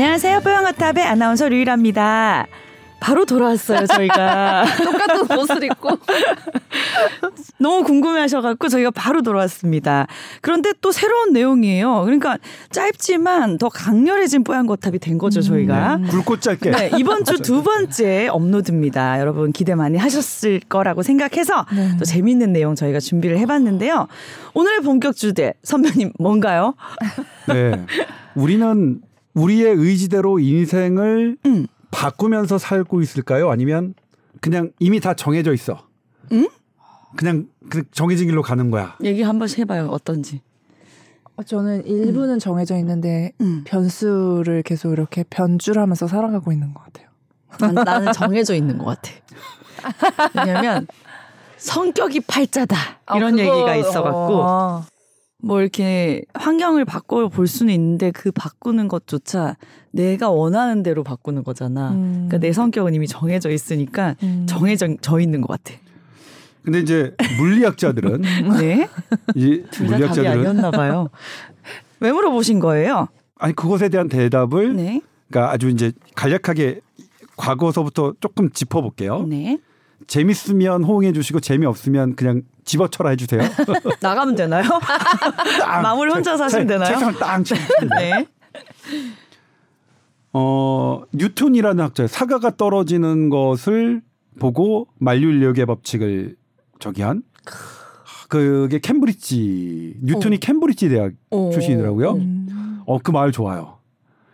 안녕하세요. 뽀양거탑의 아나운서 류일합니다. 바로 돌아왔어요, 저희가. 똑같은 옷을 입고. 너무 궁금해 하셔갖고 저희가 바로 돌아왔습니다. 그런데 또 새로운 내용이에요. 그러니까 짧지만 더 강렬해진 뽀얀거탑이 된 거죠, 저희가. 네, 굵고 짧게. 네, 이번 주 두 번째 업로드입니다. 여러분 기대 많이 하셨을 거라고 생각해서 네. 또 재밌는 내용 저희가 준비를 해봤는데요. 오늘의 본격 주제, 선배님, 뭔가요? 네. 우리는 우리의 의지대로 인생을 음. 바꾸면서 살고 있을까요? 아니면 그냥 이미 다 정해져 있어? 음? 그냥 그 정해진 길로 가는 거야. 얘기 한 번씩 해봐요, 어떤지. 어, 저는 일부는 정해져 있는데 음. 변수를 계속 이렇게 변주하면서 살아가고 있는 것 같아요. 난, 나는 정해져 있는 것 같아. 왜냐면 성격이 팔자다 이런 아, 그거- 얘기가 있어갖고 어. 뭐 이렇게 환경을 바꿔 볼 수는 있는데 그 바꾸는 것조차 내가 원하는 대로 바꾸는 거잖아. 음. 그러니까 내 성격은 이미 정해져 있으니까 음. 정해져 져 있는 것 같아. 근데 이제 물리학자들은 네, 이 물리학자들은 아니었나 봐요. 왜 물어보신 거예요? 아니 그것에 대한 대답을 네, 그러니까 아주 이제 간략하게 과거서부터 조금 짚어볼게요. 네 재밌으면 호응해 주시고 재미없으면 그냥 집어쳐라 해주세요. 나가면 되나요? 땅! 마무리 혼자 책- 되나요? 책상을 땅 치면 네, 어, 뉴턴이라는 학자, 사과가 떨어지는 것을 보고 만류인력의 법칙을 저기한 그게 캠브리지 뉴턴이 어. 캠브리지 대학 어. 출신이더라고요. 음. 어, 그 말 좋아요.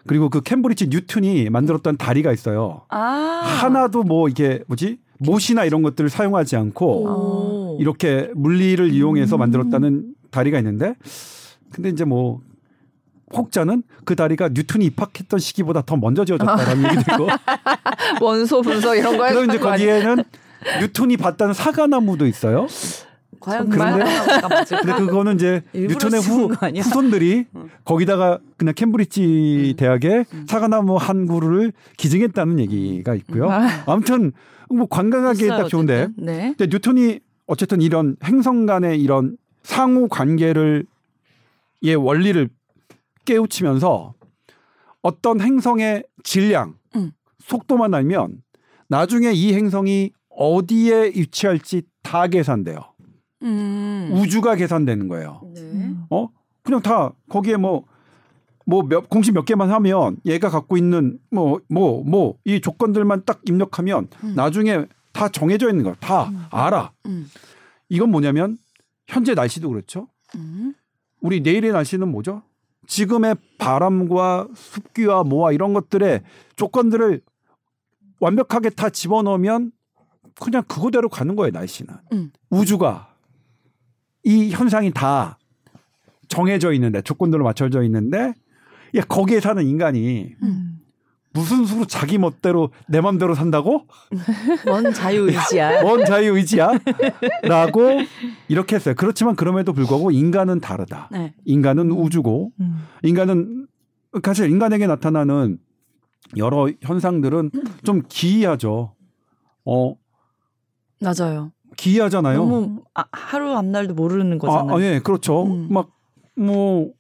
그리고 그 캠브리지 뉴턴이 만들었던 다리가 있어요. 아 하나도 뭐 이게 뭐지 못이나 이런 것들을 사용하지 않고 오. 이렇게 물리를 이용해서 음. 만들었다는 다리가 있는데 근데 이제 뭐 혹자는 그 다리가 뉴턴이 입학했던 시기보다 더 먼저 지어졌다라는 얘기도 있고 원소 분석 이런 거 그리고 이제 거기에는 뉴턴이 봤다는 사과나무도 있어요. 과연? 그런가 맞을까? 근데 그거는 이제 뉴턴의 후, 쓰는 거 아니야? 후손들이 거기다가 그냥 캠브리지 음. 대학에 사과나무 한 그루를 기증했다는 얘기가 있고요. 아. 아무튼 뭐 관광하기에 딱 좋은데. 네. 근데 뉴턴이 어쨌든 이런 행성 간의 이런 상호 관계를 의 원리를 깨우치면서 어떤 행성의 질량, 음. 속도만 알면 나중에 이 행성이 어디에 위치할지 다 계산돼요. 음. 우주가 계산되는 거예요. 네. 음. 어? 그냥 다 거기에 뭐 뭐 몇 공식 몇 개만 하면 얘가 갖고 있는 뭐 뭐 뭐 이 조건들만 딱 입력하면 음. 나중에 다 정해져 있는 거야. 다 음. 알아. 음. 이건 뭐냐면 현재 날씨도 그렇죠. 음. 우리 내일의 날씨는 뭐죠? 지금의 바람과 습기와 뭐와 이런 것들의 조건들을 완벽하게 다 집어넣으면 그냥 그거대로 가는 거예요, 날씨는. 음. 우주가 이 현상이 다 정해져 있는데 조건들로 맞춰져 있는데 야 거기에 사는 인간이 음. 무슨 수로 자기 멋대로 내 맘대로 산다고? 뭔 자유의지야. 뭔 자유의지야? 라고 이렇게 했어요. 그렇지만 그럼에도 불구하고 인간은 다르다. 네. 인간은 우주고 음. 인간은 사실 인간에게 나타나는 여러 현상들은 좀 기이하죠. 어 맞아요. 기이하잖아요. 너무 아, 하루 앞날도 모르는 거잖아요. 아, 아, 예, 그렇죠. 음. 막뭐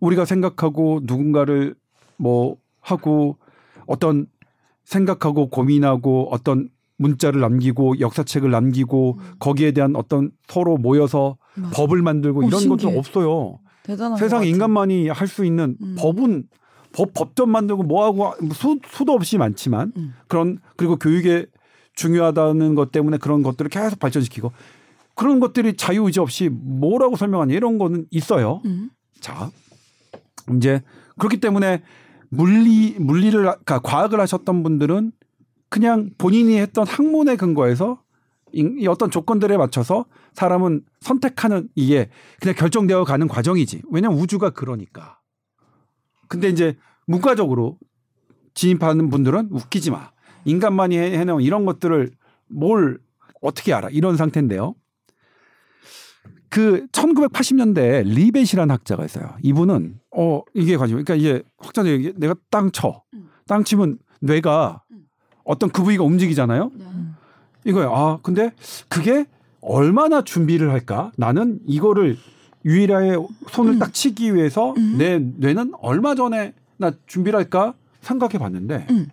우리가 생각하고 누군가를 뭐 하고 어떤 생각하고 고민하고 어떤 문자를 남기고 역사책을 남기고 거기에 대한 어떤 서로 모여서 음. 맞아. 법을 만들고 오, 이런 신기해. 것도 없어요. 대단한 세상. 인간만이 할 수 있는 음. 법은 법 법전 만들고 뭐하고 수, 수도 없이 많지만 음. 그런 그리고 교육에 중요하다는 것 때문에 그런 것들을 계속 발전시키고 그런 것들이 자유의지 없이 뭐라고 설명하냐 이런 거는 있어요. 음. 자 이제 그렇기 때문에 물리 물리를 그러니까 과학을 하셨던 분들은 그냥 본인이 했던 학문에 근거해서 이, 이 어떤 조건들에 맞춰서 사람은 선택하는 이게 그냥 결정되어 가는 과정이지. 왜냐면 우주가 그러니까. 근데 이제 문과적으로 진입하는 분들은 웃기지 마. 인간만이 해- 해놓은 이런 것들을 뭘 어떻게 알아? 이런 상태인데요. 그 1980년대에 리벳이라는 학자가 있어요. 이분은 어 이게 가지고 그러니까 이게 확전에 이게 내가 땅 쳐. 음. 땅 치면 뇌가 음. 어떤 그 부위가 움직이잖아요. 네. 이거야. 아, 근데 그게 얼마나 준비를 할까? 나는 이거를 유일하게 손을 음. 딱 치기 위해서 음. 내 뇌는 얼마 전에 나 준비를 할까? 생각해 봤는데 음.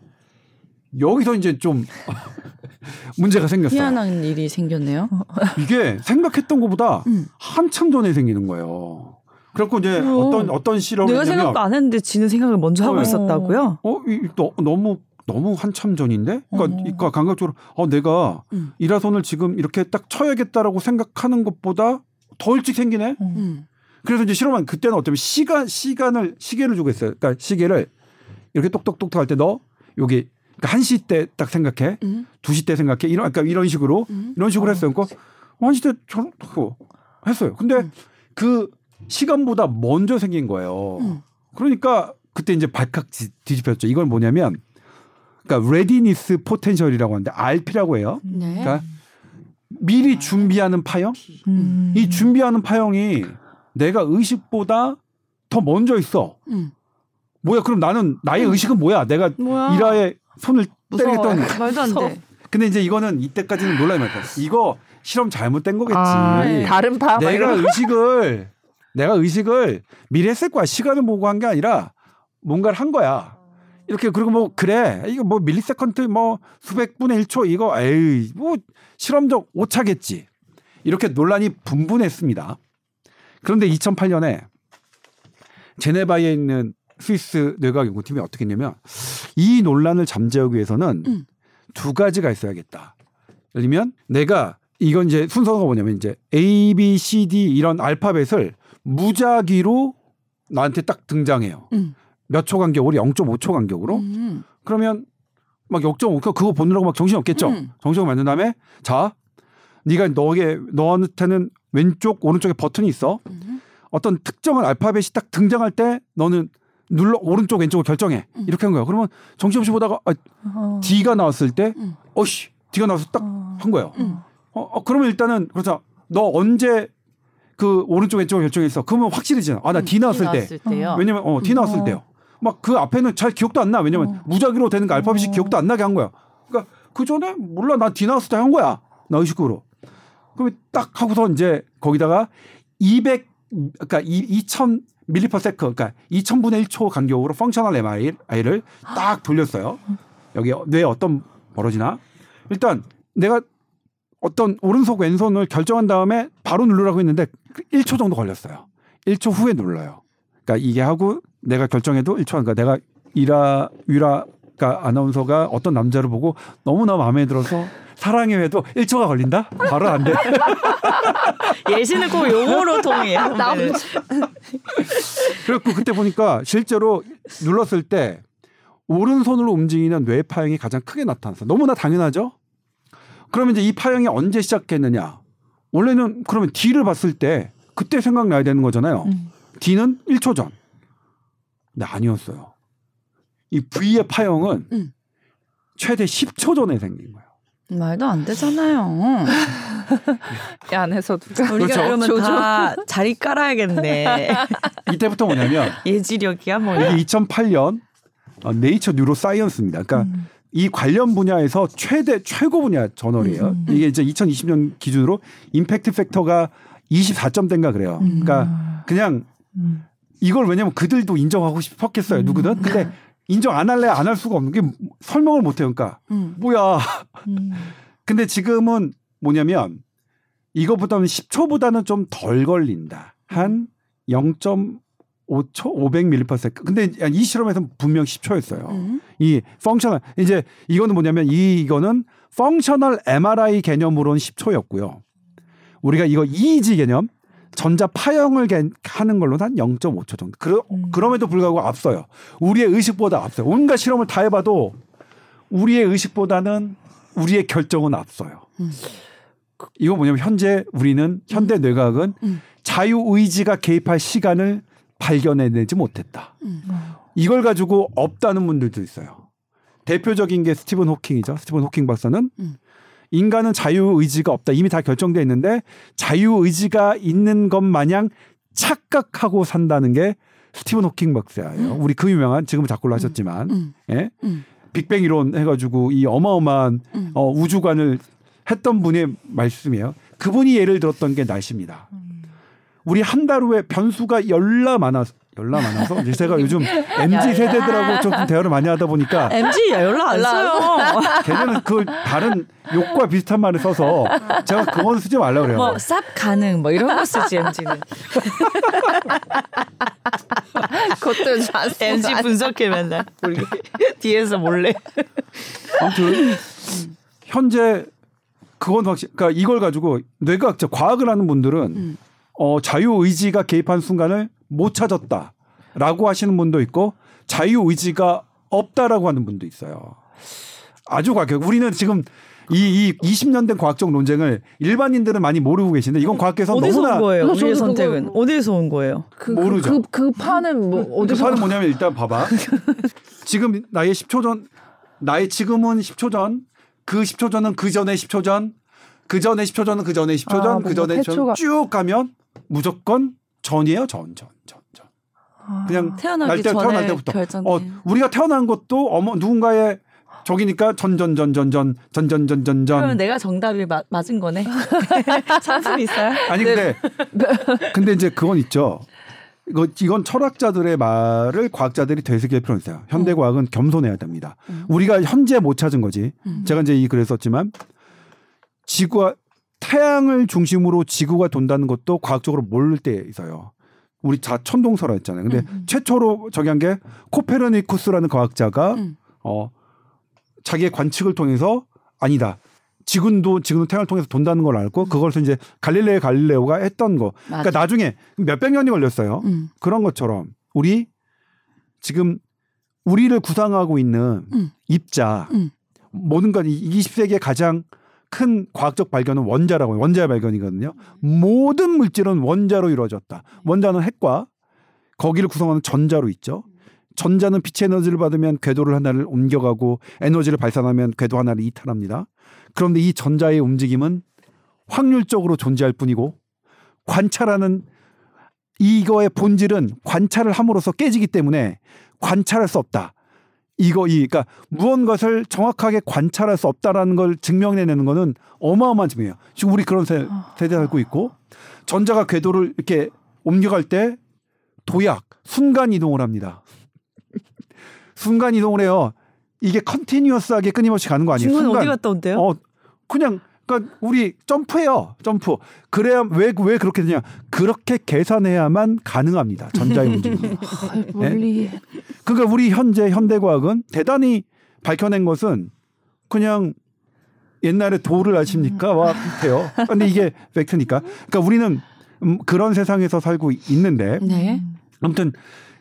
여기서 이제 좀 문제가 생겼어요. 희한한 일이 생겼네요. 이게 생각했던 것보다 음. 한참 전에 생기는 거예요. 그래갖고 이제 그럼. 어떤 어떤 실험을 내가 했냐면 생각도 안 했는데 지는 생각을 먼저 하고 어. 있었다고요? 어, 이, 너, 너무 너무 한참 전인데? 그러니까, 어. 그러니까 감각적으로 어 내가 음. 일화선을 지금 이렇게 딱 쳐야겠다라고 생각하는 것보다 더 일찍 생기네. 음. 그래서 이제 실험한 그때는 어쩌면 시간 시간을 시계를 주고 있어요. 그러니까 시계를 이렇게 똑똑똑똑 할 때 너 여기 그러니까 1시 때 딱 생각해. 음. 2시 때 생각해. 이런 그러니까 이런 식으로 음. 이런 식으로 했어요. 그러니까 1시 때 저런 거 했어요. 근데 음. 그 시간보다 먼저 생긴 거예요. 음. 그러니까 그때 이제 발칵 뒤- 뒤집혔죠. 이건 뭐냐면 그러니까 readiness potential이라고 하는데 RP라고 해요. 네. 그러니까 미리 준비하는 파형. 음. 이 준비하는 파형이 내가 의식보다 더 먼저 있어. 음. 뭐야? 그럼 나는 나의 의식은 뭐야? 내가 뭐야? 일화에 손을 무서워. 때리겠다는. 말도 안 돼. 근데 이제 이거는 이때까지는 안 돼. 이거 실험 잘못된 거겠지. 아, 네. 다른 파 내가 의식을 내가 의식을 미리 했을 거야. 시간을 보고 한 게 아니라 뭔가를 한 거야. 이렇게 그리고 뭐 그래 이거 뭐 밀리세컨트 뭐 수백 분의 1초 이거 에이 뭐 실험적 오차겠지. 이렇게 논란이 분분했습니다. 그런데 2008년에 제네바에 있는 스위스 뇌과학 연구팀이 어떻게 했냐면 이 논란을 잠재우기 위해서는 음. 두 가지가 있어야겠다. 예를 들면 내가 이건 이제 순서가 뭐냐면 이제 A, B, C, D 이런 알파벳을 무작위로 나한테 딱 등장해요. 음. 몇초 간격으로 0.5초 간격으로. 음. 그러면 막 0.5 그거 보느라고 막 정신 없겠죠. 음. 정신을 만든 다음에 자, 네가 너에게 너한테는 왼쪽 오른쪽에 버튼이 있어. 음. 어떤 특정한 알파벳이 딱 등장할 때 너는 눌러 오른쪽 왼쪽을 결정해. 음. 이렇게 한 거야. 그러면 정신없이 보다가 아, 어. D가 나왔을 때 음. 어씨 D가 나와서 딱 어. 한 거예요. 음. 어, 어, 그러면 일단은 그렇죠. 너 언제 그 오른쪽 왼쪽을 결정했어? 그러면 확실해지잖아. 아나 음, D 나왔을 때. 때요. 왜냐면 어 D 나왔을 어. 때요. 막 그 앞에는 잘 기억도 안 나. 왜냐면 어. 무작위로 되는 거 알파벳이 어. 기억도 안 나게 한 거야. 그러니까 그 전에 몰라 나 D 나왔을 때 한 거야. 나 의식으로. 그럼 딱 하고서 이제 거기다가 200 그러니까 2000 milli per second 그러니까 2000분의 1초 간격으로 functional MRI를 딱 돌렸어요. 여기 뇌에 어떤 벌어지나? 일단 내가 어떤 오른손 왼손을 결정한 다음에 바로 누르라고 했는데 1초 정도 걸렸어요. 1초 후에 눌러요. 그러니까 이게 하고 내가 결정해도 1초 그러니까 내가 이라 위라가 아나운서가 어떤 남자를 보고 너무나 마음에 들어서 사랑해 해도 1초가 걸린다? 바로 안 돼. 예시는 꼭 용어로 통해요. 네. 그래갖고 그때 보니까 실제로 눌렀을 때 오른손으로 움직이는 뇌 파형이 가장 크게 나타났어. 너무나 당연하죠? 그러면 이제 이 파형이 언제 시작했느냐? 원래는 그러면 D를 봤을 때 그때 생각나야 되는 거잖아요. 음. D는 1초 전. 근데 아니었어요. 이 V의 파형은 음. 최대 10초 전에 생긴 거예요. 말도 안 되잖아요. 이 안에서 누가 우리가 그렇죠. 그러면 조조. 다 자리 깔아야겠네. 이때부터 뭐냐면 예지력이야 뭐야. 이게 2008년 어, 네이처 뉴로 사이언스입니다. 그러니까 음. 이 관련 분야에서 최대 최고 분야 저널이에요. 음. 이게 이제 2020년 기준으로 임팩트 팩터가 24점대인가 그래요. 음. 그러니까 그냥 음. 이걸 왜냐면 그들도 인정하고 싶었겠어요. 음. 누구든. 근데 인정 안 할래 안 할 수가 없는 게 설명을 못 해요. 그러니까 음. 뭐야. 음. 근데 지금은 뭐냐면 이거보다는 10초보다는 좀 덜 걸린다. 한 0.5초 500ml. 근데 이 실험에서는 분명 10초였어요. 음. 이 펑셔널 이제 이거는 뭐냐면 이 이거는 펑셔널 MRI 개념으로는 10초였고요. 우리가 이거 EEG 개념 전자 파형을 개- 하는 걸로는 한 0.5초 정도. 그러, 음. 그럼에도 불구하고 앞서요. 우리의 의식보다 앞서요. 온갖 실험을 다 해봐도 우리의 의식보다는 우리의 결정은 앞서요. 음. 이거 뭐냐면 현재 우리는 현대 뇌과학은 음. 자유 의지가 개입할 시간을 발견해내지 못했다. 음. 이걸 가지고 없다는 분들도 있어요. 대표적인 게 스티븐 호킹이죠. 스티븐 호킹 박사는 음. 인간은 자유 의지가 없다. 이미 다 결정돼 있는데 자유 의지가 있는 것 마냥 착각하고 산다는 게 스티븐 호킹 박사예요. 우리 그 유명한 지금 작고를 하셨지만 음. 예? 음. 빅뱅 이론 해가지고 이 어마어마한 음. 어, 우주관을 했던 분의 말씀이에요. 그분이 예를 들었던 게 날씨입니다. 우리 한 달 후에 변수가 열나 많아 연락 많아서 이제 제가 요즘 MZ 세대들하고 조금 대화를 많이 하다 보니까 MG 연락 안 써요. 걔네는 그 다른 욕과 비슷한 말을 써서 제가 그건 쓰지 말라 그래요. 뭐쌉 가능 뭐 이런 거 쓰지 MG는. 그것도 잘쓰 MG 분석해 맨날 우리 뒤에서 몰래. 아무튼 현재 그건 확실. 그러니까 이걸 가지고 뇌과학자 과학을 하는 분들은 어, 자유 의지가 개입한 순간을 못 찾았다라고 하시는 분도 있고 자유 의지가 없다라고 하는 분도 있어요. 아주 과학. 우리는 지금 이, 이 20년 된 과학적 논쟁을 일반인들은 많이 모르고 계신데 이건 과학계에서 어디서 너무나 온 거예요? 우리의 선택은 그거- 어디서 온 거예요? 그, 모르죠. 그, 그, 그 판은 뭐그 어디서 판은 뭐냐면 일단 봐봐. 지금 나의 10초 전, 나의 지금은 10초 전, 그 10초 전은 그 전에 10초 전, 그 전에 10초 전은 그 전에 10초 아, 전, 그 뭔가 전에 10초 전 태초가- 쭉 가면 무조건 전이에요. 전, 전, 전, 전. 아, 그냥 태어나기 날 때, 전에 태어날 때부터. 결정돼. 어, 우리가 태어난 것도 어머 누군가의 적이니까 전, 전, 전, 전, 전, 전, 전, 전, 전, 그러면 전. 내가 정답이 마, 맞은 거네. 상품 있어요? 아니 근데 근데 이제 그건 있죠. 이거 이건 철학자들의 말을 과학자들이 되새길 필요는 있어요. 현대 과학은 겸손해야 됩니다. 우리가 현재 못 찾은 거지. 제가 이제 이 글에 썼지만 지구가 태양을 중심으로 지구가 돈다는 것도 과학적으로 모를 때 있어요. 우리 자 천동설화 했잖아요. 근데 최초로 저기 한 게 코페르니쿠스라는 과학자가 음. 어 자기의 관측을 통해서 아니다. 지금도 지금도 태양을 통해서 돈다는 걸 알고 그것을 이제 갈릴레오 갈릴레오가 했던 거. 그러니까 맞아. 나중에 몇백 년이 걸렸어요. 음. 그런 것처럼 우리 지금 우리를 구상하고 있는 음. 입자 음. 모든 건 20세기의 가장 큰 과학적 발견은 원자라고 해요. 원자의 발견이거든요. 모든 물질은 원자로 이루어졌다. 원자는 핵과 거기를 구성하는 전자로 있죠. 전자는 빛의 에너지를 받으면 궤도를 하나를 옮겨가고 에너지를 발산하면 궤도 하나를 이탈합니다. 그런데 이 전자의 움직임은 확률적으로 존재할 뿐이고 관찰하는 이거의 본질은 관찰을 함으로써 깨지기 때문에 관찰할 수 없다. 이거 이 그러니까 무언가를 정확하게 관찰할 수 없다라는 걸 증명해내는 거는 어마어마한 증명이에요. 지금 우리 그런 세, 세대 살고 있고 전자가 궤도를 이렇게 옮겨갈 때 도약 순간 이동을 합니다. 순간 이동을 해요. 이게 continuous하게 끊임없이 가는 거 아니에요? 순간. 어디 갔다 온대요? 어 그냥 그러니까 우리 점프해요. 점프. 그래야 왜 왜 그렇게 되냐? 그렇게 계산해야만 가능합니다. 전자의 움직임. 멀리 그러니까 우리 현재 현대 과학은 대단히 밝혀낸 것은 그냥 옛날에 도를 아십니까?와 비슷해요. 근데 이게 팩트니까. 그러니까 우리는 음, 그런 세상에서 살고 있는데 네. 아무튼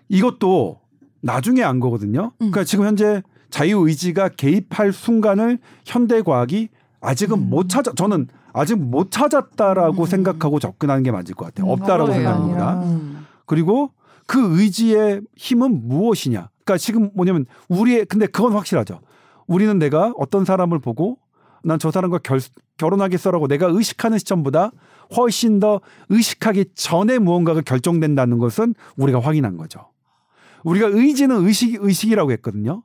이것도 나중에 안 거거든요. 음. 그러니까 지금 현재 자유 의지가 개입할 순간을 현대 과학이 아직은 음. 못 찾아. 저는 아직 못 찾았다라고 생각하고 접근하는 게 맞을 것 같아요. 없다라고 음. 것보다. 음. 그리고 그 의지의 힘은 무엇이냐? 그러니까 지금 뭐냐면 우리의 근데 그건 확실하죠. 우리는 내가 어떤 사람을 보고 난 저 사람과 결, 결혼하겠어라고 내가 의식하는 시점보다 훨씬 더 의식하기 전에 무언가가 결정된다는 것은 우리가 확인한 거죠. 우리가 의지는 의식 의식이라고 했거든요.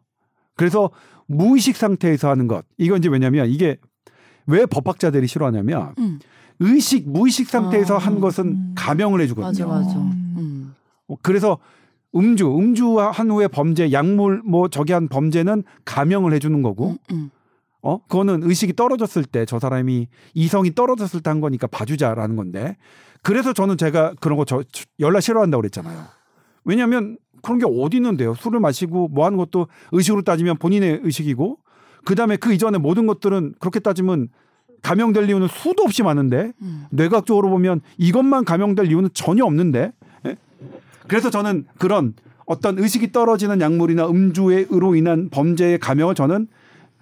그래서 무의식 상태에서 하는 것. 이건 이제 왜냐면 이게 왜 법학자들이 싫어하냐면 음. 의식 무의식 상태에서 아, 한 것은 가명을 해주거든요. 맞아 맞아. 음. 음. 어, 그래서 음주, 음주한 후에 범죄, 약물 뭐 저기 한 범죄는 가명을 해주는 거고, 음, 음. 어 그거는 의식이 떨어졌을 때 저 사람이 이성이 떨어졌을 때 한 거니까 봐주자라는 건데, 그래서 저는 제가 그런 거저 연락 싫어한다고 그랬잖아요. 왜냐하면 그런 게 어디 있는데요? 술을 마시고 뭐 하는 것도 의식으로 따지면 본인의 의식이고, 그 다음에 그 이전에 모든 것들은 그렇게 따지면 감형될 이유는 수도 없이 많은데 음. 뇌과학적으로 보면 이것만 감형될 이유는 전혀 없는데 예? 그래서 저는 그런 어떤 의식이 떨어지는 약물이나 음주로 인한 범죄의 감형을 저는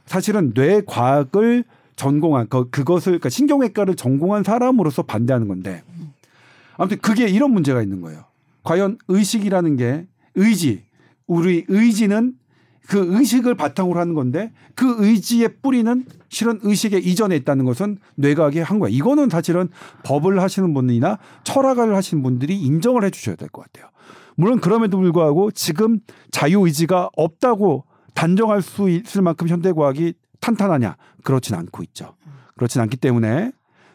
사실은 뇌과학을 전공한 그- 그것을 그러니까 신경외과를 전공한 사람으로서 반대하는 건데 아무튼 그게 이런 문제가 있는 거예요. 과연 의식이라는 게 의지 우리 의지는 그 의식을 바탕으로 하는 건데 그 의지의 뿌리는 실은 의식의 이전에 있다는 것은 뇌과학이 한 거야. 이거는 사실은 법을 하시는 분이나 철학을 하시는 분들이 인정을 해 주셔야 될 것 같아요. 물론 그럼에도 불구하고 지금 자유의지가 없다고 단정할 수 있을 만큼 현대과학이 탄탄하냐? 그렇진 않고 있죠. 그렇진 않기 때문에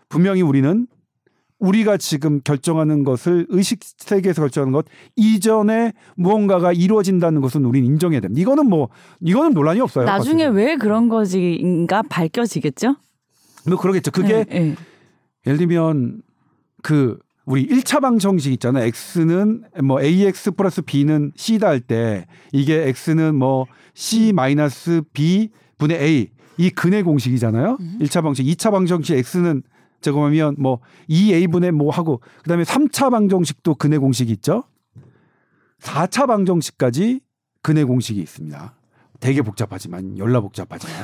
분명히 우리는 우리가 지금 결정하는 것을 의식 세계에서 결정하는 것 이전에 무언가가 이루어진다는 것은 우리는 인정해야 됩니다. 이거는 뭐 이거는 논란이 없어요. 나중에 사실은. 왜 그런 거지인가 밝혀지겠죠? 뭐 그러겠죠. 그게 네, 네. 예를 들면 그 우리 1차 방정식 있잖아요. x는 뭐 ax 플러스 b는 c다 할 때 이게 x는 뭐 c 마이너스 b 분의 a 이 근의 공식이잖아요. 음. 1차 방정식, 2차 방정식 x는 제곱하면 뭐 2a 분의 뭐 하고 그다음에 3차 방정식도 근의 공식이 있죠. 4차 방정식까지 근의 공식이 있습니다. 되게 복잡하지만 열나 복잡하지만.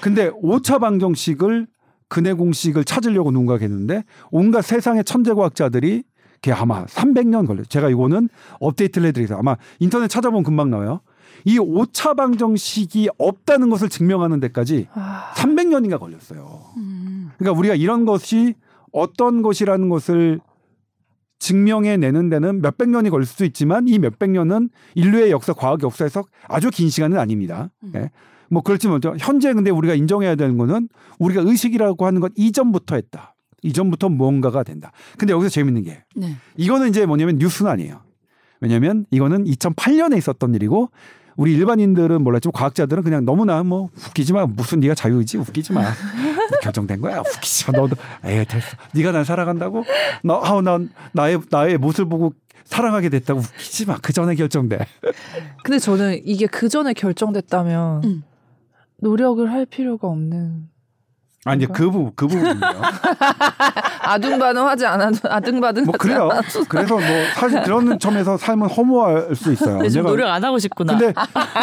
근데 5차 방정식을 근의 공식을 찾으려고 누군가 했는데 온갖 세상의 천재 과학자들이 그게 아마 300년 걸려요. 제가 이거는 업데이트를 해드리겠습니다. 아마 인터넷 찾아보면 금방 나와요. 이 5차 방정식이 없다는 것을 증명하는 데까지 아, 300년인가 걸렸어요. 음. 그러니까 우리가 이런 것이 어떤 것이라는 것을 증명해 내는 데는 몇백 년이 걸릴 수도 있지만 이 몇백 년은 인류의 역사, 과학 역사에서 아주 긴 시간은 아닙니다. 음. 예. 뭐 그렇지만 또 현재 근데 우리가 인정해야 되는 거는 우리가 의식이라고 하는 것 이전부터 했다. 이전부터 무언가가 된다. 근데 여기서 재밌는 게 네. 이거는 이제 뭐냐면 뉴스는 아니에요. 왜냐하면 이거는 2008년에 있었던 일이고 우리 일반인들은 몰랐지만 과학자들은 그냥 너무나 뭐 웃기지 마 무슨 네가 자유의지 웃기지 마 결정된 거야? 웃기지 마. 너도 에이 됐어. 네가 날 사랑한다고? 너 아우 난 나의 나의 모습을 보고 사랑하게 됐다고 웃기지 마. 그 전에 결정돼. 근데 저는 이게 그 전에 결정됐다면 음. 노력을 할 필요가 없는 아 이제 그 부분 그 부분이에요. 아둥바둥 하지 않아도 아둥바둥 뭐 그래요. 않아도 그래서 뭐 사실 그런 점에서 삶은 허무할 수 있어요. 근데 내가 노력 안 하고 싶구나. 근데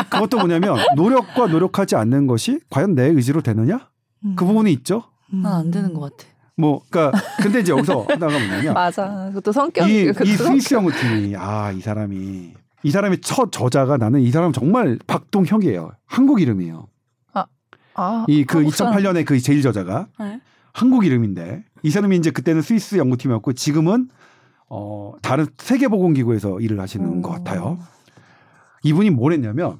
그것도 뭐냐면 노력과 노력하지 않는 것이 과연 내 의지로 되느냐 그 부분이 있죠 난안 되는 것 같아. 뭐 그러니까 근데 이제 여기서 하나가 뭐냐면 맞아 그것도 성격 이. 스위스 연구팀이 아 이 사람이 이 사람의 첫 저자가 나는 이 사람 정말 박동혁이에요 한국 이름이에요 아, 이그 한국 사람. 2008년에 그 제일 저자가 네. 한국 이름인데 이 사람이 이제 그때는 스위스 연구팀이었고 지금은 어 다른 세계보건기구에서 일을 하시는 음. 것 같아요 이분이 뭘 했냐면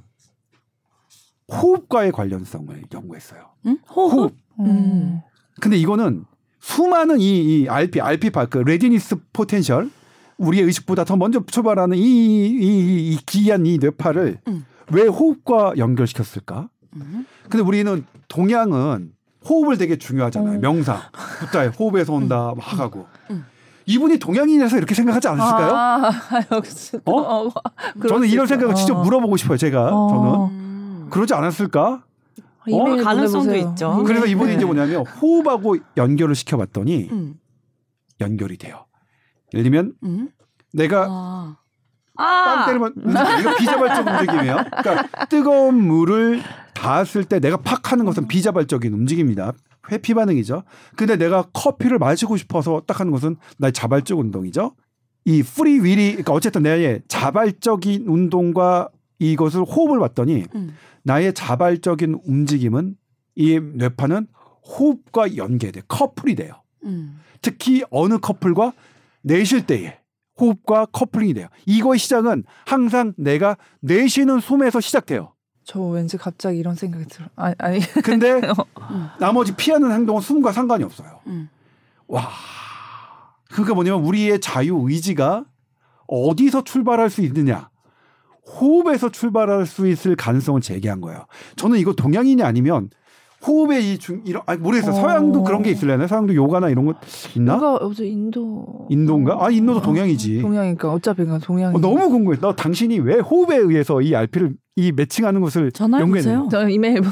호흡과의 관련성을 연구했어요 응? 호흡. 호흡 음. 근데 이거는 수많은 이, 이 RP, RP 그 readiness potential 우리의 의식보다 더 먼저 출발하는 이, 이, 이, 이 기이한 이 뇌파를 음. 왜 호흡과 연결시켰을까? 음. 근데 우리는 동양은 호흡을 되게 중요하잖아요. 어. 명상. 부자에 호흡에서 온다 막 하고. 음. 이분이 동양인이라서 이렇게 생각하지 않았을까요? 아, 역시 어? 어, 저는 수 이런. 생각을 직접 어. 물어보고 싶어요. 제가 어. 저는 음. 그러지 않았을까? 이메일 가능성도 보내보세요. 있죠. 이메일 그래서 이분이 네. 이제 뭐냐면 호흡하고 연결을 시켜봤더니 음. 연결이 돼요. 예를 들면 음. 내가 아. 빵 아. 때리면 이거 비자발적 움직임이에요. 그러니까 뜨거운 물을 닿았을 때 내가 팍 하는 것은 비자발적인 움직임이다. 회피 반응이죠. 근데 내가 커피를 마시고 싶어서 딱 하는 것은 나의 자발적 운동이죠. 이 free will이 그러니까 어쨌든 나의 자발적인 운동과 이것을 호흡을 봤더니 음. 나의 자발적인 움직임은 이 뇌파는 호흡과 연계돼 커플이 돼요. 음. 특히 어느 커플과 내쉴 때에 호흡과 커플링이 돼요. 이거의 시작은 항상 내가 내쉬는 숨에서 시작돼요. 저 왠지 갑자기 이런 생각이 들어. 아니, 아니. 근데 나머지 피하는 행동은 숨과 상관이 없어요. 음. 와. 그러니까 뭐냐면 우리의 자유 의지가 어디서 출발할 수 있느냐. 호흡에서 출발할 수 있을 가능성을 제기한 거예요. 저는 이거 동양인이 아니면 호흡의 이 중, 이런, 아니, 모르겠어요. 어. 서양도 그런 게 있을려나? 서양도 요가나 이런 거 있나? 누가 어제 인도 인도인가? 아, 인도도 동양이지. 동양이니까 어차피 그냥 동양. 어, 너무 궁금해. 너 당신이 왜 호흡에 의해서 이 RP를 이 매칭하는 것을. 연구했냐? 저 이메일 보-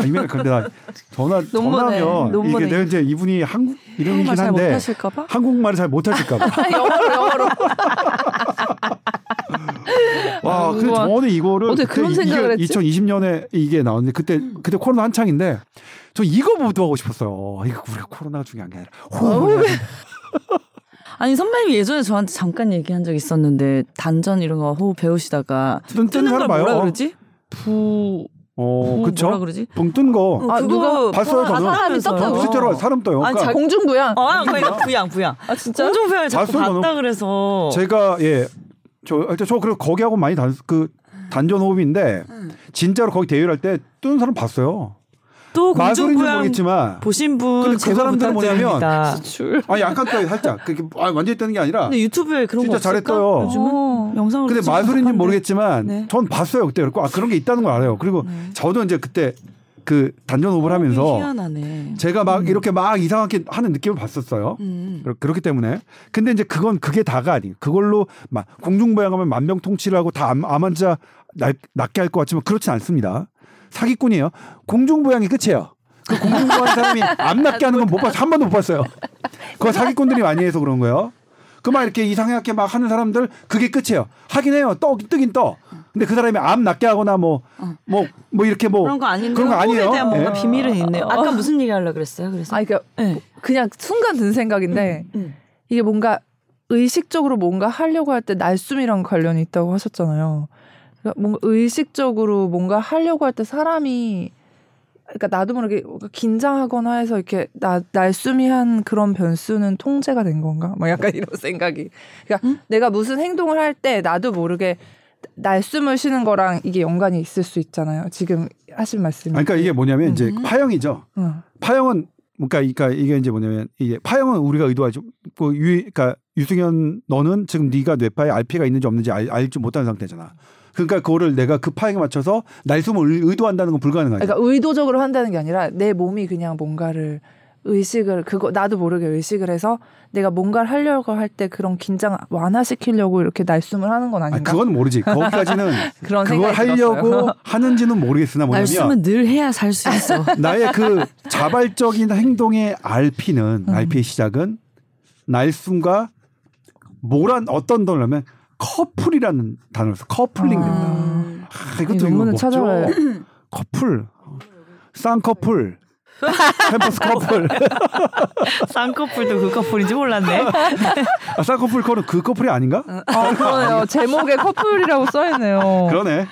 아니면 근데 나 전화 논문에, 전화하면 논문에. 이게 내가 이제 이분이 한국 이름이긴 한국말 잘 한데 못하실까봐. 한국말을 잘 못하실까봐. 영어로 영어로. 와, 아, 근데 우와. 저는 이거를 어떻게 그런 생각을 이게 했지? 2020년에 이게 나왔는데 그때 그때 코로나 한창인데 저 이거 보도 하고 싶었어요. 이거 우리가 코로나가 중요한 게 아니라 해야 돼. 아니 선배님이 예전에 저한테 잠깐 얘기한 적 있었는데 단전 이런 거 호흡 배우시다가 뜬- 뜨는 뜨는 걸 사람 뭐라 봐요. 그러지? 부. 어, 부 그쵸? 뭐라 그러지? 붕뜬 거. 아, 누가 봤어요, 저는? 사람이 떴다고. 실제로 사람 떠요. 아니, 그러니까 자- 공중부양. 어, 그러니까 부양 부양. 아 진짜? 공중부양을 자꾸 봤다. 그래서. 제가 예. 저, 저 그리고 거기하고 많이 단, 그 단전 호흡인데 진짜로 거기 대회를 할때 뜨는 사람 봤어요. 또 공중부양 모르겠지만 보신 분 근데 그 제보 사람들은 뭐냐면. 아 약간 떠요 살짝 그게 아, 완전히 뜨는 게 아니라 근데 유튜브에 그런 진짜? 잘했어요. 요즘은 어. 영상으로 근데 마술인지. 모르겠지만 네. 전 봤어요 그때 그렇고 아 그런 게 있다는 걸 알아요. 그리고 네. 저도 이제 그때 그 단전 오브를 하면서 희한하네. 제가 막 이렇게 막 이상하게 하는 느낌을 봤었어요. 음. 그렇- 그렇기 때문에 근데 이제 그건 그게 다가 아니에요. 그걸로 막 공중부양하면 만병통치를 하고 다 암, 암 환자 낫- 낫게 할 것 같지만 그렇진 않습니다. 사기꾼이에요. 공중부양이 끝이에요. 그 공중부양 사람이 암 낫게 하는 건 못 봤어 한 번도 못 봤어요. 그거 사기꾼들이 많이 해서 그런 거예요. 그막 이렇게 이상하게 막 하는 사람들 그게 끝이에요. 하긴 해요. 떠 뜨긴 떠. 근데 그 사람이 암 낫게 하거나 뭐뭐뭐 이렇게 뭐 그런 거 아닌데 그런 거 아니에요. 대한 뭔가 예. 비밀은 있네요. 아까 무슨 얘기 하려 그랬어요? 그래서 아, 그러니까 네. 그냥 순간 든 생각인데 음. 이게 뭔가 의식적으로 뭔가 하려고 할 때 날숨이랑 관련이 있다고 하셨잖아요. 그러니까 뭔가 의식적으로 뭔가 하려고 할 때 사람이 그러니까 나도 모르게 긴장하거나 해서 이렇게 나, 날숨이 한 그런 변수는 통제가 된 건가? 뭐 약간 이런 생각이. 그러니까 음? 내가 무슨 행동을 할 때 나도 모르게 날숨을 쉬는 거랑 이게 연관이 있을 수 있잖아요. 지금 하신 말씀이. 그러니까 이게 뭐냐면 이제 음. 파형이죠. 응. 파형은 그러니까, 그러니까 이게 이제 뭐냐면 이게 파형은 우리가 의도하죠. 그 유, 그러니까 유승현 너는 지금 네가 뇌파에 RP가 있는지 없는지 알, 알지 못하는 상태잖아. 그러니까 그거를 내가 그 파형에 맞춰서 날숨을 의- 의도한다는 건 불가능하죠. 그러니까 의도적으로 한다는 게 아니라 내 몸이 그냥 뭔가를 의식을 그거 나도 모르게 의식을 해서 내가 뭔가를 하려고 할 때 그런 긴장 완화시키려고 이렇게 날숨을 하는 건 아니, 아닌가? 그건 모르지. 거기까지는 그런 그걸 하려고 들었어요. 하는지는 모르겠으나 뭐냐면 날숨은 늘 해야 살 수 있어. 나의 그 자발적인 행동의 RP는 음. RP의 시작은 날숨과 뭐란 어떤 단어냐면 커플이라는 단어로 써. 커플링 된다. 아, 아, 이 이것도 이거? 찾아봐요. 커플, 쌍커플, 캠퍼스 커플. 쌍꺼풀도 그 커플인지 몰랐네. 아, 쌍커플 거는 그 커플이 아닌가? 아, 그러네요. 제목에 커플이라고 써있네요. 그러네.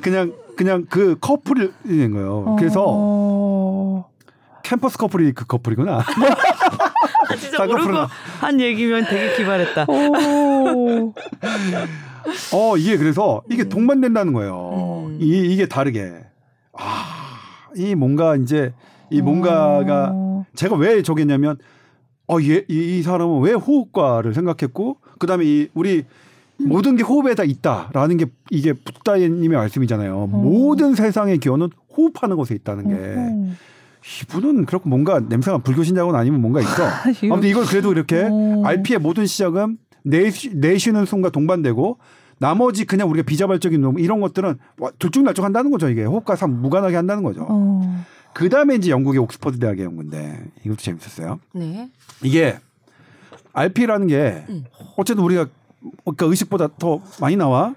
그냥 그냥 그 커플이 된 거예요. 그래서 어... 캠퍼스 커플이 그 커플이구나. 아, 진짜 모르고 한 얘기면 되게 기발했다. 오. 어 이게 그래서 이게 동반된다는 거예요. 음. 이 이게 다르게 아 이 뭔가 이제 이 뭔가가 어. 제가 왜 저겠냐면 어 얘 이 이 사람은 왜 호흡과를 생각했고 그다음에 이 우리 모든 게 호흡에 다 있다라는 게 이게 북다님의 말씀이잖아요. 모든 세상의 기원은 호흡하는 것에 있다는 게 어. 이분은 그렇고 뭔가 냄새가 불교 신자고는 아니면 뭔가 있어. 아무튼 이걸 그래도 이렇게 어. RP의 모든 시작은 내쉬, 내쉬는 순간 동반되고 나머지 그냥 우리가 비자발적인 놈 이런 것들은 와, 들쭉날쭉 한다는 거죠. 이게 호흡과 삶 무관하게 한다는 거죠. 어. 그 다음에 이제 영국의 옥스퍼드 대학의 연구인데 이것도 재밌었어요. 네. 이게 RP라는 게 음. 어쨌든 우리가 그러니까 의식보다 더 많이 나와.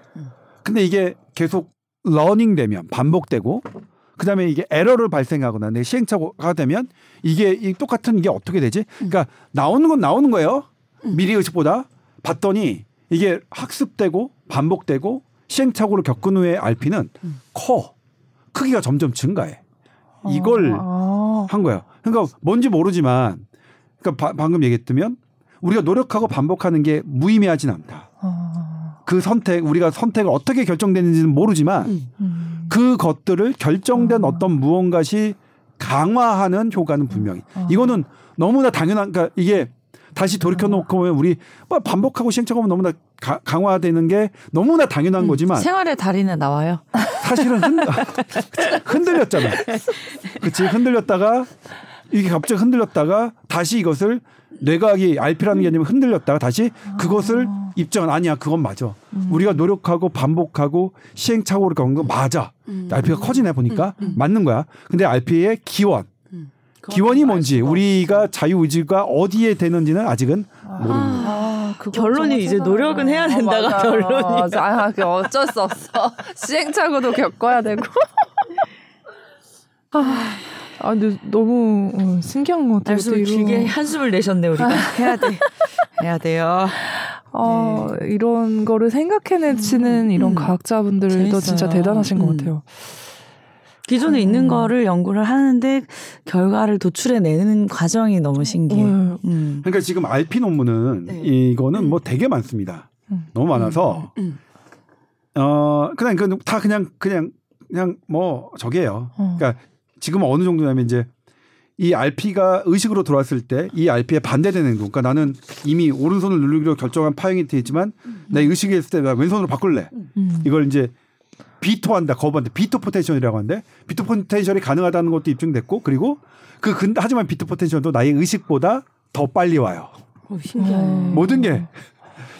근데 이게 계속 learning 되면 반복되고 그다음에 이게 에러를 발생하거나 내 시행착오가 되면 이게 이 똑같은 이게 어떻게 되지? 그러니까 나오는 건 나오는 거예요. 미리 의식보다 봤더니 이게 학습되고 반복되고 시행착오를 겪은 후에 RP는 커 크기가 점점 증가해. 이걸 아. 한 거예요. 그러니까 뭔지 모르지만 그러니까 바- 방금 얘기했다면 우리가 노력하고 반복하는 게 무의미하진 않다. 아. 그 선택 우리가 선택을 어떻게 결정되는지는 모르지만 음. 음. 그 것들을 결정된 어떤 무언가시 강화하는 효과는 분명히 이거는 너무나 당연한 그러니까 이게 다시 돌이켜 놓고 보면 우리 뭐 반복하고 시행착오면 너무나 가- 강화되는 게 너무나 당연한 거지만 생활의 달인에 나와요. 사실은 흔, 흔들렸잖아. 그치 흔들렸다가 이게 갑자기 흔들렸다가 다시 이것을 뇌과학이 RP라는 개념이 흔들렸다가 다시 그것을 입증은 아니야 그건 맞아. 우리가 노력하고 반복하고 시행착오를 겪는 거 맞아. RP가 커지네 보니까 맞는 거야. 근데 RP의 기원 기원이 뭔지 우리가 자유의지가 어디에 되는지는 아직은 모르는 거야. 아, 결론이 좀 이제. 노력은 해야 된다가. 결론이야. 맞아. 아, 그 어쩔 수 없어. 시행착오도 겪어야 되고. 아, 아, 근데 너무 어, 신기한 것 같아요. 이런- 길게 한숨을 내셨네 우리가. 해야 돼. 해야 돼요. 아, 이런 거를 생각해내시는 이런 음. 과학자분들도 재밌어요. 진짜 대단하신 것 음. 같아요. 기존에 있는 음. 거를 연구를 하는데 결과를 도출해내는 과정이 너무 신기해. 어, 음. 그러니까 지금 RP 논문은 네. 이거는 뭐 되게 많습니다. 음. 너무 많아서 음. 어 그냥 그다 그냥 그냥 그냥 뭐 저게요. 어. 그러니까 지금은 어느 정도냐면 이제 이 RP가 의식으로 들어왔을 때 이 RP에 반대되는 행동. 그러니까 나는 이미 오른손을 누르기로 결정한 파형이 되지만 내 의식이 있을 때 나 왼손으로 바꿀래. 음. 이걸 이제 비토한다, 거부한다. veto potential이라고 하는데 veto potential이 가능하다는 것도 입증됐고 그리고 그 근, 하지만 비토 포텐셜도 나의 의식보다 더 빨리 와요. 어, 신기하네. 음. 모든 게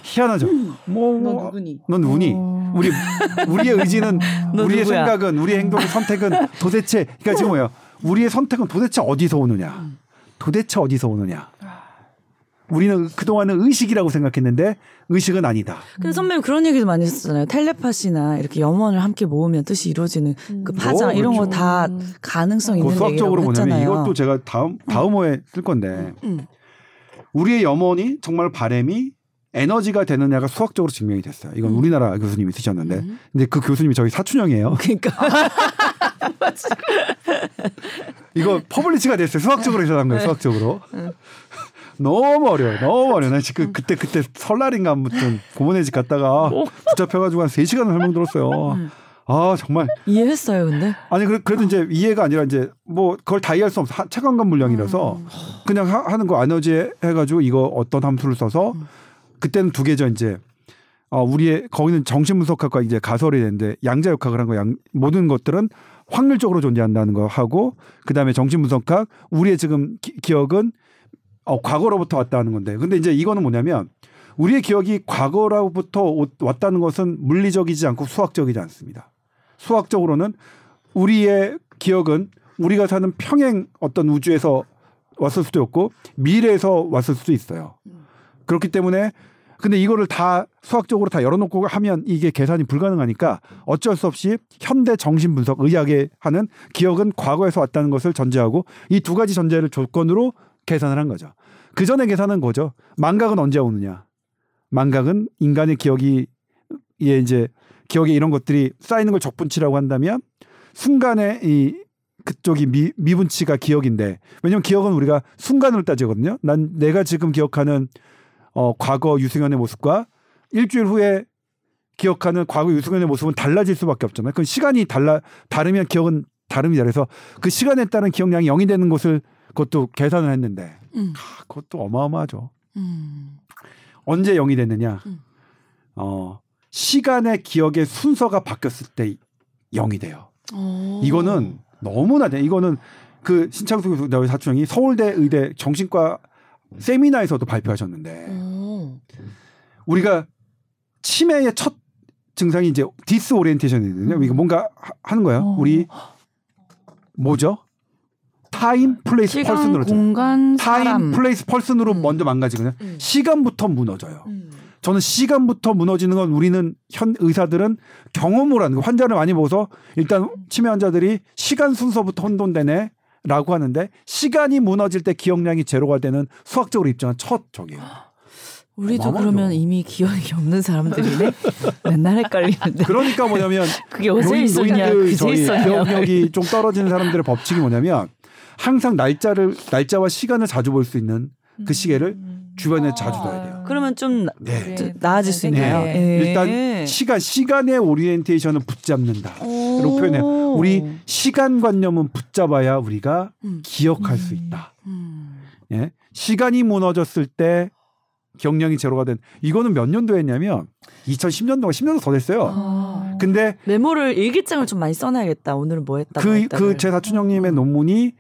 희한하죠. 뭐, 넌뭐 누구니? 넌 누구니? 어. 우리 우리의 의지는 너 우리의 누구야? 생각은 우리의 행동의 선택은 도대체 그러니까 지금 뭐예요? 우리의 선택은 도대체 어디서 오느냐? 도대체 어디서 오느냐? 우리는 그동안은 의식이라고 생각했는데 의식은 아니다. 근데 선배님 그런 얘기도 많이 했었잖아요. 텔레파시나 이렇게 염원을 함께 모으면 뜻이 이루어지는 그 파장 어, 이런 그렇죠. 거다 가능성 있는 그 수학적으로 얘기라고 했잖아요. 이것도 제가 다음 다음 호에 쓸 건데 음. 우리의 염원이 정말 바램이 에너지가 되느냐가 수학적으로 증명이 됐어요. 이건 우리나라 교수님이 쓰셨는데, 음. 근데 그 교수님이 저희 사촌형이에요. 그러니까 이거 publish가 됐어요. 수학적으로 해석한 거예요. 수학적으로. 너무 어려워. 너무 어려워. 나 지금 그때 그때 설날인가 아무튼 고모네 집 갔다가 붙잡혀가지고 한 3시간을 설명 들었어요. 아 정말 이해했어요. 근데 아니 그래, 그래도 이제 이해가 아니라 이제 뭐 그걸 다 이해할 수 없어 하- 체감관 물량이라서 그냥 하, 하는 거 에너지 해가지고 이거 어떤 함수를 써서 그때는 두 개죠 이제 어 우리의 거기는 정신분석학과 이제 가설이 되는데 양자 역학을 한 거 양 모든 것들은 확률적으로 존재한다는 거 하고 그 다음에 정신분석학 우리의 지금 기, 기억은 어 과거로부터 왔다는 건데 근데 이제 이거는 뭐냐면 우리의 기억이 과거로부터 오- 왔다는 것은 물리적이지 않고 수학적이지 않습니다. 수학적으로는 우리의 기억은 우리가 사는 평행 어떤 우주에서 왔을 수도 있고 미래에서 왔을 수도 있어요. 그렇기 때문에 근데 이거를 다 수학적으로 다 열어놓고 하면 이게 계산이 불가능하니까 어쩔 수 없이 현대 정신 분석 의학에 하는 기억은 과거에서 왔다는 것을 전제하고 이 두 가지 전제를 조건으로 계산을 한 거죠. 그 전에 계산은 거죠. 망각은 언제 오느냐? 망각은 인간의 기억이 예 이제 기억에 이런 것들이 쌓이는 걸 적분치라고 한다면 순간에 이 그쪽이 미, 미분치가 기억인데 왜냐면 기억은 우리가 순간으로 따지거든요. 난 내가 지금 기억하는 어 과거 유승현의 모습과 일주일 후에 기억하는 과거 유승현의 모습은 달라질 수밖에 없잖아요. 그 시간이 달라 다르면 기억은 다릅니다. 그래서 그 시간에 따른 기억량이 0이 되는 것을 그것도 계산을 했는데 음. 아, 그것도 어마어마하죠. 음. 언제 0이 됐느냐? 음. 어, 시간의 기억의 순서가 바뀌었을 때 0이 돼요. 어. 이거는 너무나 돼. 이거는 그 신창수 교수 나의 사촌형이 서울대 의대 정신과 세미나에서도 발표하셨는데 어. 우리가 치매의 첫 증상이 이제 디스오리엔테이션이거든요. 이거 뭔가 하- 하는 거예요. 어. 우리 뭐죠? time, place, 시간, person으로 공간, time, 사람. place, person으로 음. 먼저 망가지거든요. 음. 시간부터 무너져요. 음. 저는 시간부터 무너지는 건 우리는 현 의사들은 경험을 하는 거 환자를 많이 보고서 일단 치매 환자들이 시간 순서부터 혼돈되네 라고 하는데 시간이 무너질 때 기억량이 제로가 되는 수학적으로 입증한 첫 적이에요. 우리도. 그러면 이미 기억이 없는 사람들이네. 맨날 헷갈리는데. 그러니까 뭐냐면 그게 어제 있었냐, 그제 있었냐. 기억력이 좀 떨어지는 사람들의 법칙이 뭐냐면 항상 날짜를 날짜와 시간을 자주 볼 수 있는 그 시계를 주변에 자주 둬야 돼요. 그러면 좀 나- 네. 좀 나아질 수 네. 있나요? 네. 예. 일단 시간 시간의 오리엔테이션을 붙잡는다. 로 표현해요. 우리 시간 관념은 붙잡아야 우리가 음. 기억할 수 있다. 음. 예? 시간이 무너졌을 때 기억량이 제로가 된 이거는 몇 년도에 했냐면 2010년도가 10년도 더 됐어요. 아. 근데 메모를 일기장을 좀 많이 써놔야겠다. 오늘은 뭐 했다. 뭐그 했다를. 그제 사촌 형님의 논문이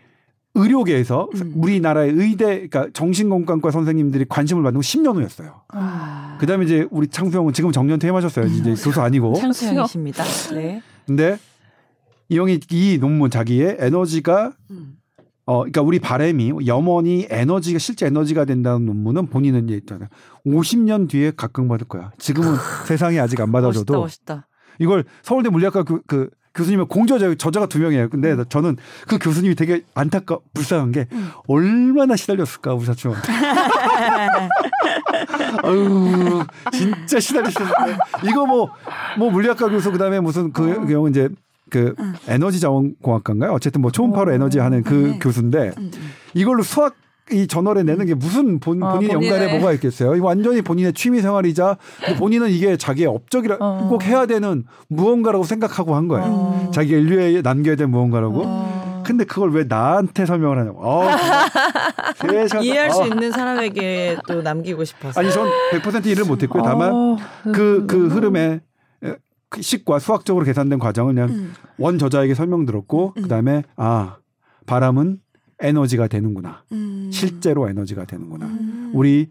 의료계에서 음. 우리나라의 의대 그러니까 정신건강과 선생님들이 관심을 받는 건 10년 후였어요. 아. 그다음에 이제 우리 창수 형은 지금 정년 퇴임하셨어요. 이제 교수 아니고. 창수 형이십니다. 네. 근데 이 형이 이 논문 자기의 에너지가 음. 어, 그러니까 우리 바램이 염원이 에너지가 실제 에너지가 된다는 논문은 본인은 이제 있잖아요. 50년 뒤에 각광받을 거야. 지금은 세상에 아직 안 멋있다, 받아줘도 멋있다. 이걸 서울대 물리학과 그, 그 교수님의 공저자 저자가 두 명이에요. 근데 저는 그 교수님이 되게 안타까 불쌍한 게 얼마나 시달렸을까 우리 사촌. 아유 진짜 시달리셨는데 이거 뭐뭐 물리학과 교수 그다음에 무슨 그, 그 형은 이제 그 에너지 자원 공학과인가요? 어쨌든 뭐 초음파로 에너지 하는 그 네. 교수인데 음, 음. 이걸로 수학 이 전월에 내는 게 무슨 본, 어, 본인의 본인의- 연관에 뭐가 있겠어요? 완전히 본인의 취미 생활이자 본인은 이게 자기의 업적이라 어. 꼭 해야 되는 무언가라고 생각하고 한 거예요. 어. 자기 인류에 남겨야 될 무언가라고. 어. 근데 그걸 왜 나한테 설명을 하냐고. 어, 이해할 어. 수 있는 사람에게 또 남기고 싶어서. 아니 전 100% 일을 못했고요. 다만 어, 그그 흐름에 에, 그 식과 수학적으로 계산된 과정을 그냥 음. 원 저자에게 설명 들었고 음. 그다음에 아 바람은 에너지가 되는구나. 음. 실제로 에너지가 되는구나. 음. 우리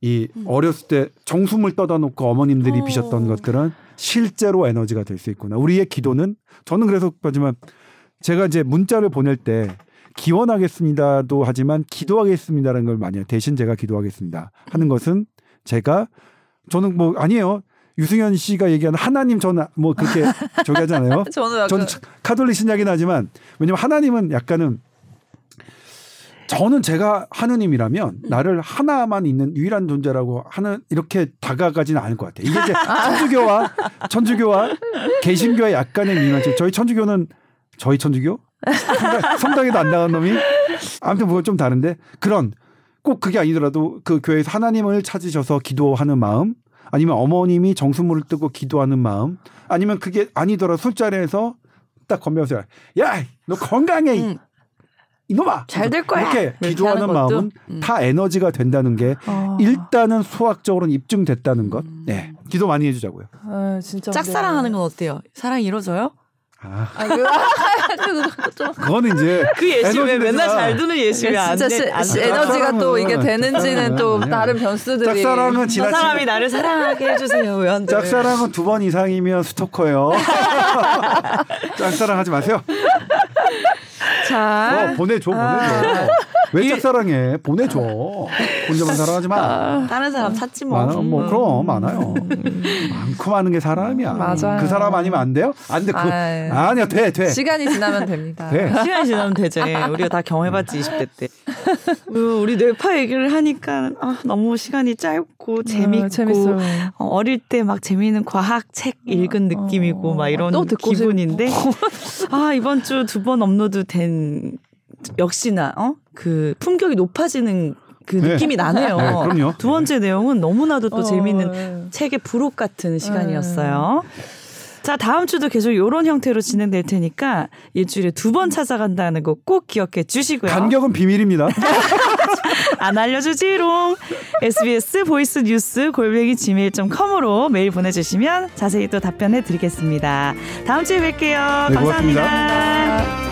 이 어렸을 때 정숨을 떠다 놓고 어머님들이 어. 비셨던 것들은 실제로 에너지가 될 수 있구나. 우리의 기도는 저는 그래서 하지만 제가 이제 문자를 보낼 때 기원하겠습니다도 하지만 기도하겠습니다라는 걸 많이 해요. 대신 제가 기도하겠습니다 하는 것은 제가 저는 뭐 아니에요. 유승현 씨가 얘기하는 하나님 저는 뭐 그렇게 저기 하잖아요. 저는 저는 카톨릭 신약이긴 하지만 왜냐면 하나님은 약간은 저는 제가 하느님이라면 나를 하나만 있는 유일한 존재라고 하는 이렇게 다가가지는 않을 것 같아요. 이게 이제 천주교와 천주교와 개신교의 약간의 미묘한 저희 천주교는 저희 천주교 성당, 성당에도 안 나간 놈이 아무튼 그건 좀 다른데 그런 꼭 그게 아니더라도 그 교회에서 하나님을 찾으셔서 기도하는 마음 아니면 어머님이 정수물을 뜨고 기도하는 마음 아니면 그게 아니더라도 술자리에서 딱 건배하세요. 야, 너 건강해. 이- 음. 이놈아. 잘 될 거야. 이렇게 기도하는. 마음은 음. 다 에너지가 된다는 게 어. 일단은 수학적으로는 입증됐다는 것. 음. 네. 기도 많이 해주자고요. 아, 진짜 짝사랑하는 건 어때요? 사랑 이루어져요? 아, 아, 그, 그거는 이제 그 예시 왜 맨날. 잘 드는 예시 왜안 진짜 시, 안 시- 돼? 에너지가 또 이게 되는지는 또 다른 변수들이 짝사랑은 저 사람이 나를 사랑하게 해주세요. 왜 안 돼? 짝사랑은 두 번 이상이면 스토커예요. 짝사랑 하지 마세요. 자, 어, 보내줘, 보내줘. 왜 짝사랑해? 보내줘. 혼자만 사랑하지 마. 다른 사람 찾지 뭐. 많아, 뭐 음. 그럼 많아요. 많고 많은 게 사람이야. 맞아요. 그 사람 아니면 안 돼요? 안 돼. 그, 아이. 아니야, 돼, 돼. 시간이 지나면 됩니다. 돼. 시간이 지나면 되죠. 예, 우리가 다 경험해봤지 20대 때. 어, 우리 뇌파 얘기를 하니까 아, 너무 시간이 짧고 재밌고 아, 재밌어요. 어, 어릴 때 막 재미있는 과학 책 읽은 어, 느낌이고 막 이런 기분인데 아 이번 주 두 번 업로드 된 역시나 어? 그 품격이 높아지는 그 네. 느낌이 나네요. 네, 그럼요. 두 번째 내용은 너무나도 또 어, 재미있는 네. 책의 부록 같은 시간이었어요. 자, 다음 주도 계속 이런 형태로 진행될 테니까 일주일에 두 번 찾아간다는 거 꼭 기억해 주시고요. 간격은 비밀입니다. 안 알려주지롱. SBS voice news 골뱅이 gmail.com으로 메일 보내주시면 자세히 또 답변해 드리겠습니다. 다음 주에 뵐게요. 네, 고맙습니다. 감사합니다.